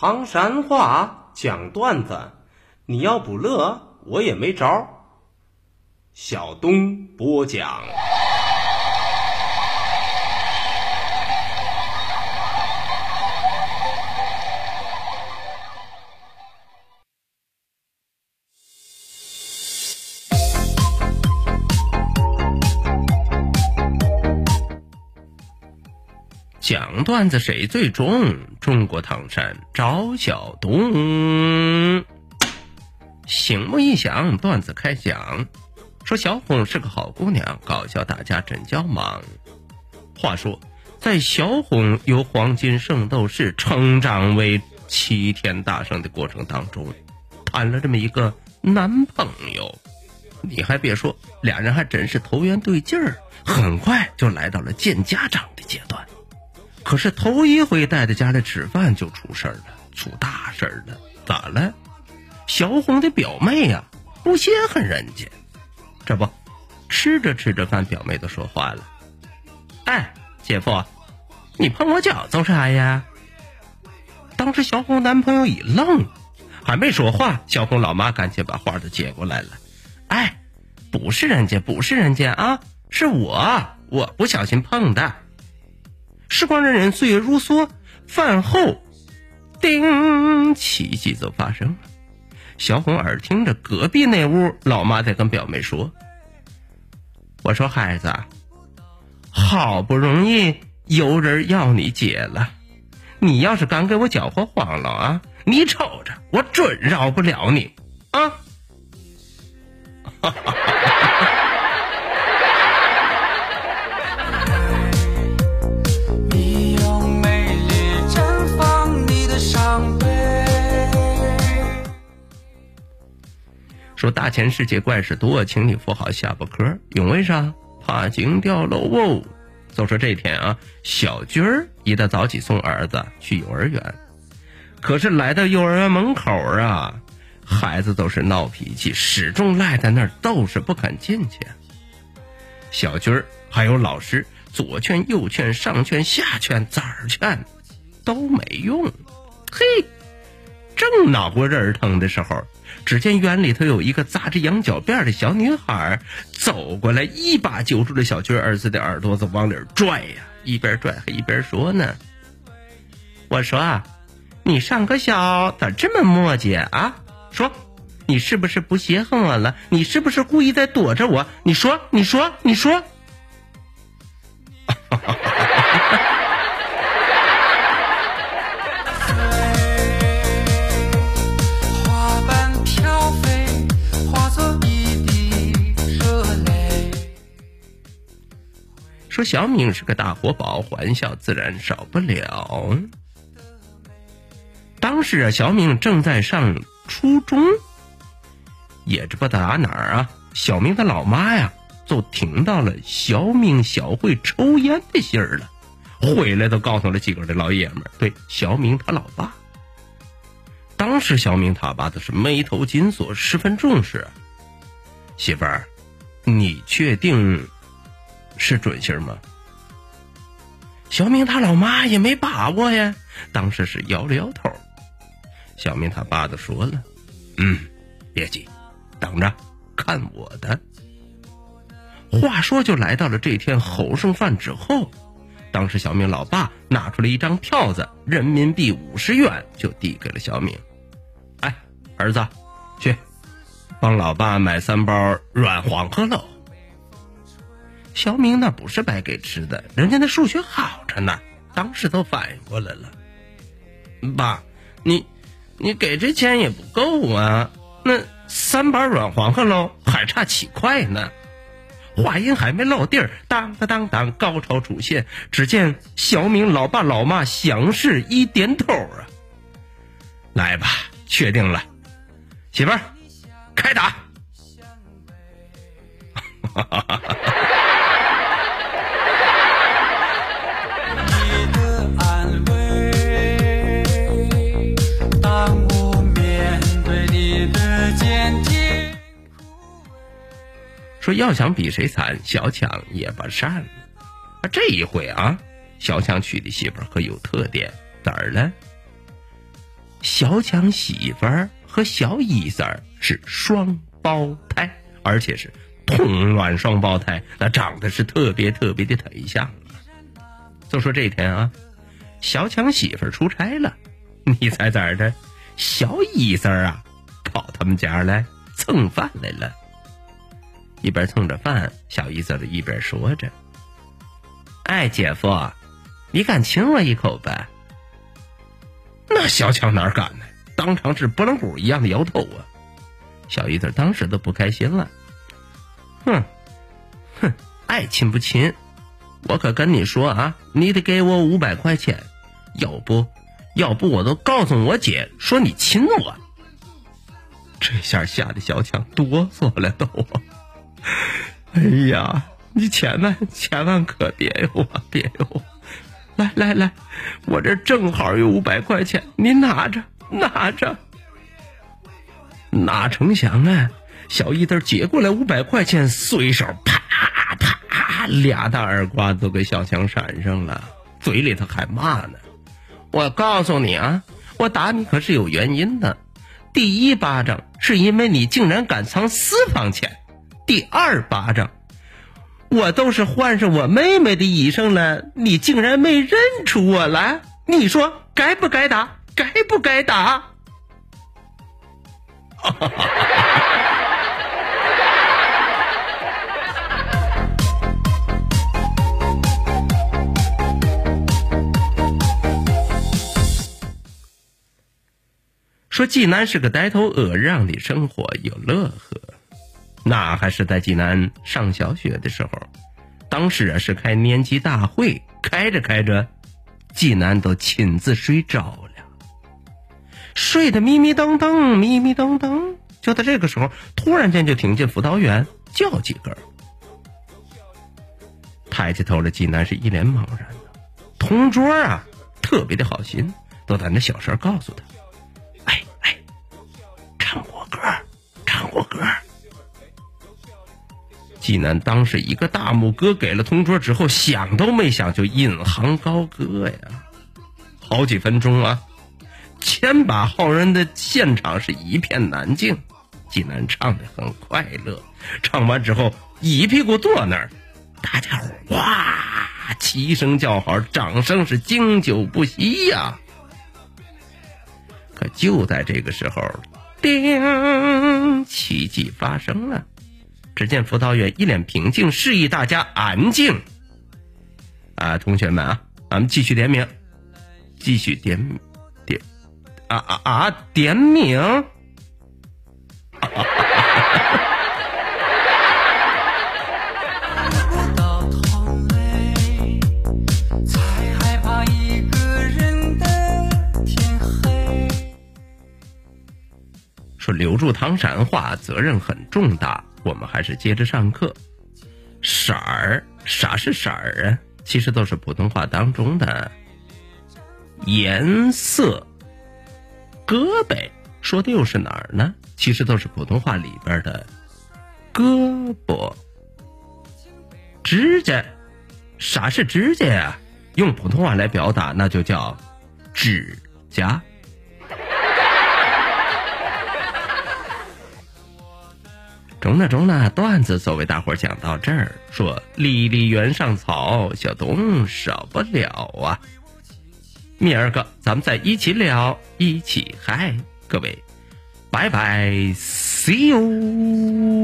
唐山话讲段子，你要不乐，我也没招。小东播讲。讲段子谁最重？中国唐山赵小东。醒目一响，段子开讲。说小红是个好姑娘，搞笑大家真叫忙。话说，在小红由黄金圣斗士成长为齐天大圣的过程当中，谈了这么一个男朋友。你还别说，俩人还真是投缘对劲儿，很快就来到了见家长的阶段。可是头一回带到家里吃饭就出事儿了，出大事儿了，咋了？小红的表妹呀，不稀罕人家，这不，吃着吃着饭，表妹都说话了：“哎，姐夫，你碰我脚做啥呀？”当时小红男朋友一愣，还没说话，小红老妈赶紧把话都接过来了：“哎，不是人家，不是人家啊，是我，我不小心碰的。”时光荏苒，岁月如梭，饭后，叮，奇迹就发生了。小红耳听着隔壁那屋老妈在跟表妹说：“我说孩子，好不容易有人要你姐了，你要是敢给我搅和黄了啊，你瞅着，我准饶不了你啊！” 说大千世界怪事多，请你扶好下巴颏因为啥？怕惊掉楼哦！就说这天啊，小军儿一大早起送儿子去幼儿园，可是来到幼儿园门口啊，孩子都是闹脾气，始终赖在那儿，都是不肯进去。小军儿还有老师左劝右劝，上劝下劝，咋劝都没用。嘿，正恼火人疼的时候。只见园里头有一个扎着羊角辫的小女孩走过来，一把揪住了小军儿子的耳朵子，往里拽呀，一边拽还一边说呢：“我说啊，你上个小咋这么磨叽啊？说，你是不是不稀罕我了？你是不是故意在躲着我？你说，你说，你。”说小敏是个大活宝，欢笑自然少不了。当时啊，小敏正在上初中，也知不知道哪儿啊，小明他老妈呀，就听到了小敏小慧抽烟的信儿了，回来都告诉了几个的老爷们儿，对小敏他老爸。当时小明他爸都是眉头紧锁，十分重视。媳妇儿，你确定？是准信吗？小明他老妈也没把握呀，当时是摇了摇头。小明他爸都说了：“嗯，别急，等着看我的。”话说就来到了这天吼剩饭之后，当时小明老爸拿出了一张票子，人民币五十元，就递给了小明：“哎，儿子，去帮老爸买三包软黄鹤楼。”小明那不是白给吃的，人家那数学好着呢，当时都反应过来了。爸，你你给这钱也不够啊，那三板软黄鹤楼还差七块呢。话音还没落地儿，当当当当，高潮出现。只见小明老爸老妈相视一点头啊，来吧，确定了，媳妇儿，开打。哈。说要想比谁惨，小强也不善。啊，这一回啊，小强娶的媳妇可有特点，咋儿了？小强媳妇儿和小姨子儿是双胞胎，而且是同卵双胞胎，那长得是特别特别的忒像。就说这天啊，小强媳妇儿出差了，你猜咋的？小姨子儿啊，跑他们家来蹭饭来了。一边蹭着饭，小姨子儿一边说着：“哎，姐夫，你敢亲我一口呗？”那小强哪敢呢？当场是拨浪鼓一样的摇头啊！小姨子当时都不开心了，哼，哼，爱亲不亲？我可跟你说啊，你得给我五百块钱，要不，要不我都告诉我姐说你亲我。这下吓得小强哆嗦了都。哎呀，你千万千万可别有啊，别有！来来来，我这正好有五百块钱，你拿着拿着。哪成想啊，小姨子接过来五百块钱，随手啪啪俩大耳刮子都给小强扇上了，嘴里头还骂呢。我告诉你啊，我打你可是有原因的。第一巴掌是因为你竟然敢藏私房钱，第二巴掌。我都是换上我妹妹的衣裳了，你竟然没认出我来？你说该不该打？该不该打？说济南是个呆头鹅，让你生活有乐呵。那还是在济南上小学的时候，当时啊是开年级大会，开着开着，济南都亲自睡着了，睡得迷迷瞪瞪，迷迷瞪瞪。就在这个时候，突然间就听见辅导员叫几个，抬起头来，济南是一脸茫然，同桌啊特别的好心，都在那小声告诉他：“济南当时一个大拇哥给了同桌之后，想都没想就引吭高歌呀，好几分钟啊，千把号人的现场是一片难静。济南唱的很快乐，唱完之后一屁股坐那儿，大家伙哇齐声叫好，掌声是经久不息呀。可就在这个时候，叮，奇迹发生了。只见辅导员一脸平静，示意大家安静。啊，同学们啊，咱们继续点名，继续点点啊啊啊！点名。说留住唐山话，责任很重大。我们还是接着上课。色儿，啥是色儿啊？其实都是普通话当中的颜色。胳膊说的又是哪儿呢？其实都是普通话里边的胳膊。指甲，啥是指甲呀？用普通话来表达，那就叫指甲。中了中了，段子作为大伙讲到这儿，说离离原上草，小东少不了啊。明儿个咱们再一起聊，一起嗨，各位，拜拜，see you。